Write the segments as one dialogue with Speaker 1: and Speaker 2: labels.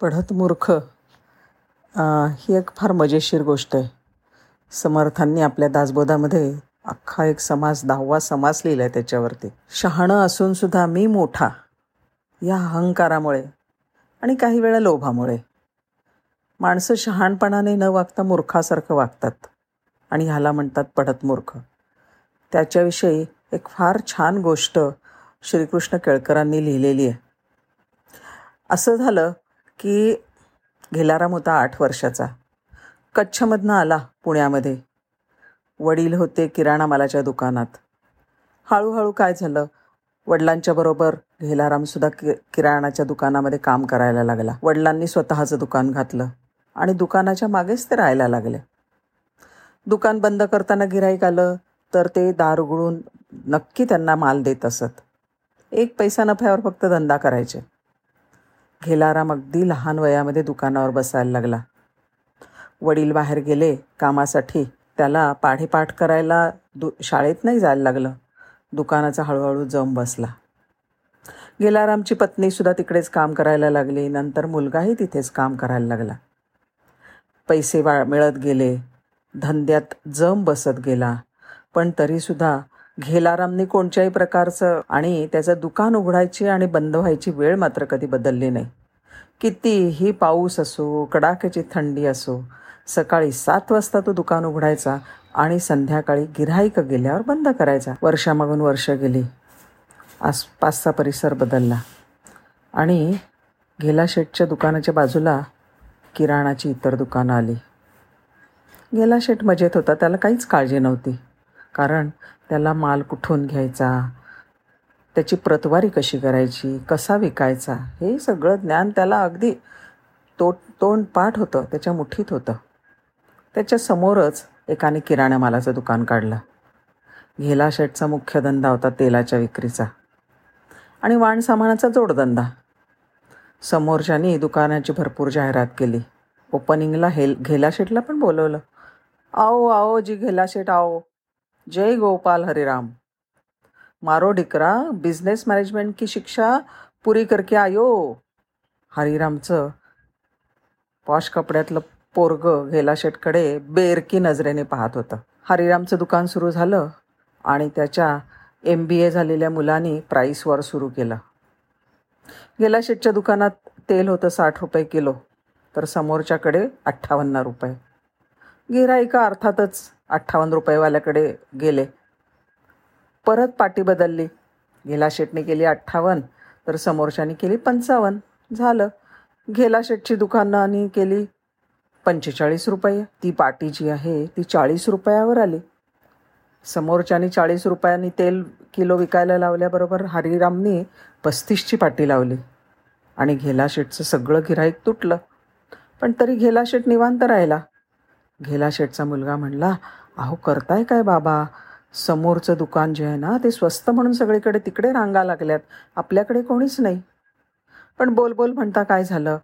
Speaker 1: पढत मूर्ख. ही एक फार मजेशीर गोष्ट आहे. समर्थांनी आपल्या दासबोधामध्ये अख्खा एक समास दहावा समास लिहिला आहे त्याच्यावरती. शहाणं असूनसुद्धा मी मोठा. या अहंकारामुळे आणि काही वेळा लोभामुळे. माणसं शहाणपणाने न वागता मूर्खासारखं वागतात आणि ह्याला म्हणतात पढत मूर्ख. त्याच्याविषयी एक फार छान गोष्ट श्रीकृष्ण केळकरांनी लिहिलेली आहे. असं झालं की घेलाराम होता आठ वर्षाचा. कच्छमधनं आला पुण्यामध्ये. वडील होते किराणा मालाच्या दुकानात. हळूहळू काय झालं? वडिलांच्या बरोबर घेलारामसुद्धा कि किराणाच्या दुकानामध्ये काम करायला लागला. वडिलांनी स्वतःचं दुकान घातलं आणि दुकानाच्या मागेच ते राहायला लागले. दुकान बंद करताना गिराईक आलं तर ते दार उघडून नक्की त्यांना माल देत असत. एक पैसा नफ्यावर फक्त धंदा करायचे. घेलाराम अगदी लहान वयामध्ये दुकानावर बसायला लागला. वडील बाहेर गेले कामासाठी. त्याला पाढेपाठ करायला दु शाळेत नाही जायला लागलं. दुकानाचा हळूहळू जम बसला. गेलारामची पत्नीसुद्धा तिकडेच काम करायला लागली. नंतर मुलगाही तिथेच काम करायला लागला. पैसे वा मिळत गेले. धंद्यात जम बसत गेला. पण तरीसुद्धा घेलारामने कोणत्याही प्रकारचं आणि त्याचं दुकान उघडायची आणि बंद व्हायची वेळ मात्र कधी बदलली नाही. कितीही पाऊस असो कडाक्याची थंडी असो सकाळी सात वाजता तो दुकान उघडायचा आणि संध्याकाळी गिऱ्हाईक गेल्यावर बंद करायचा. वर्षामागून वर्ष गेली. आसपासचा परिसर बदलला. आणि गेला शेटच्या दुकानाच्या बाजूला किराणाची इतर दुकानं आली. गेला शेट मजेत होता त्याला काहीच काळजी नव्हती. कारण त्याला माल कुठून घ्यायचा? त्याची प्रतवारी कशी करायची? कसा विकायचा? हे सगळं ज्ञान त्याला अगदी तो तोंड पाठ होतं त्याच्या मुठीत होतं. त्याच्यासमोरच एकाने किराणा मालाचं दुकान काढलं. घेला शेटचा मुख्य धंदा होता तेलाच्या विक्रीचा. आणि वाणसामानाचा जोडधंदा. समोरच्यानी दुकानाची भरपूर जाहिरात केली. ओपनिंगला हेल घेला शेटला पण बोलवलं. आओ आओ जी घेला शेट आओ. जय गोपाल हरिराम. मारो ढिकरा बिझनेस मॅनेजमेंट की शिक्षा पुरी करके आयो. हरिरामचं पॉश कपड्यातलं पोरगं गेला शेटकडे बेरकी नजरेने पाहत होतं. हरिरामचं दुकान सुरू झालं आणि त्याच्या एम बी ए झालेल्या मुलांनी प्राईसवर सुरू केलं. गेला शेटच्या दुकानात तेल होतं साठ रुपये किलो तर समोरच्याकडे अठ्ठावन्न रुपये. गिराईका अर्थातच अठ्ठावन्न रुपयेवाल्याकडे गेले. परत पाटी बदलली. घेला शेटने केली अठ्ठावन्न तर समोरच्यानी केली पंचावन्न. झालं. घेला शेटची दुकानाने केली पंचेचाळीस रुपये. ती पाटी जी आहे ती चाळीस रुपयावर आली. समोरच्यानी चाळीस रुपयांनी तेल किलो विकायला लावल्याबरोबर हरिरामने पस्तीसची पाटी लावली. आणि घेला शेटचं सगळं गिराईक तुटलं. पण तरी घेला शेट निवांत राहिला. घेला शेठचा मुलगा म्हणला अहो करताय काय बाबा? समोरचं दुकान जे आहे ना ते स्वस्त म्हणून सगळीकडे तिकडे रांगा लागल्यात. आपल्याकडे कोणीच नाही. पण बोल बोल म्हणता काय झालं?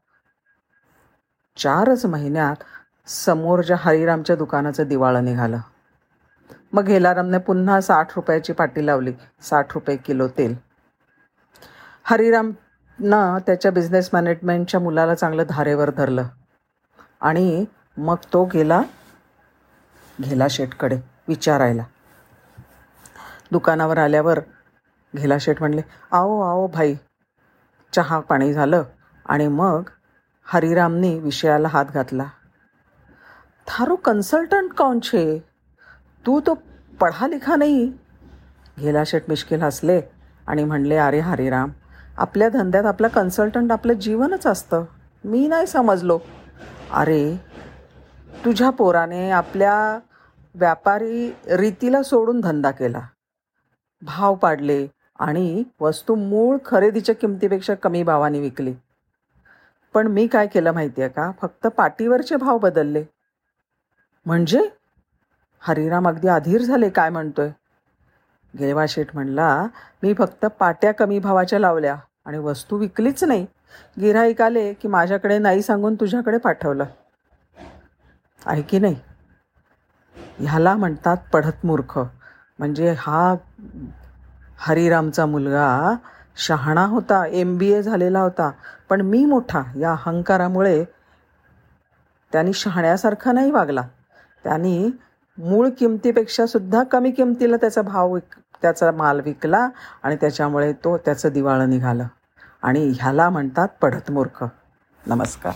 Speaker 1: चारच महिन्यात समोरच्या हरिरामच्या दुकानाचं दिवाळं निघालं. मग हेलारामने पुन्हा साठ रुपयाची पाटी लावली साठ रुपये किलो तेल. हरिरामनं त्याच्या बिझनेस मॅनेजमेंटच्या मुलाला चांगलं धारेवर धरलं. आणि मग तो गेला घेला शेठकडे विचारायला. दुकानावर आल्यावर घेला शेठ म्हणले आओ आओ भाई चहा पाणी झालं. आणि मग हरिरामने विषयाला हात घातला. थारो कन्सल्टंट कौन छे? तू तो पढा लिखा नाही. घेला शेठ मिश्किल हसले आणि म्हणले अरे हरिराम आपल्या धंद्यात आपला कन्सल्टंट आपलं जीवनच असतं. मी नाही समजलो. अरे तुझ्या पोराने आपल्या व्यापारी रीतीला सोडून धंदा केला. भाव पाडले आणि वस्तू मूळ खरेदीच्या किमतीपेक्षा कमी भावाने विकली. पण मी काय केलं माहिती आहे का? फक्त पाटीवरचे भाव बदलले. म्हणजे? हरिराम अगदी अधीर झाले काय म्हणतोय? गेवा शेठ म्हणला मी फक्त पाट्या कमी भावाच्या लावल्या आणि वस्तू विकलीच नाही. गिराईक आले की माझ्याकडे नाही सांगून तुझ्याकडे पाठवलं. आहे की नाही? ह्याला म्हणतात पढत मूर्ख. म्हणजे हा हरिरामचा मुलगा शहाणा होता एम बी ए झालेला होता. पण मी मोठा या अहंकारामुळे त्यांनी शहाण्यासारखा नाही वागला. त्यांनी मूळ किमतीपेक्षा सुद्धा कमी किमतीला त्याचा भाव विक त्याचा माल विकला आणि त्याच्यामुळे तो त्याचं दिवाळं निघालं. आणि ह्याला म्हणतात पढत मूर्ख. नमस्कार.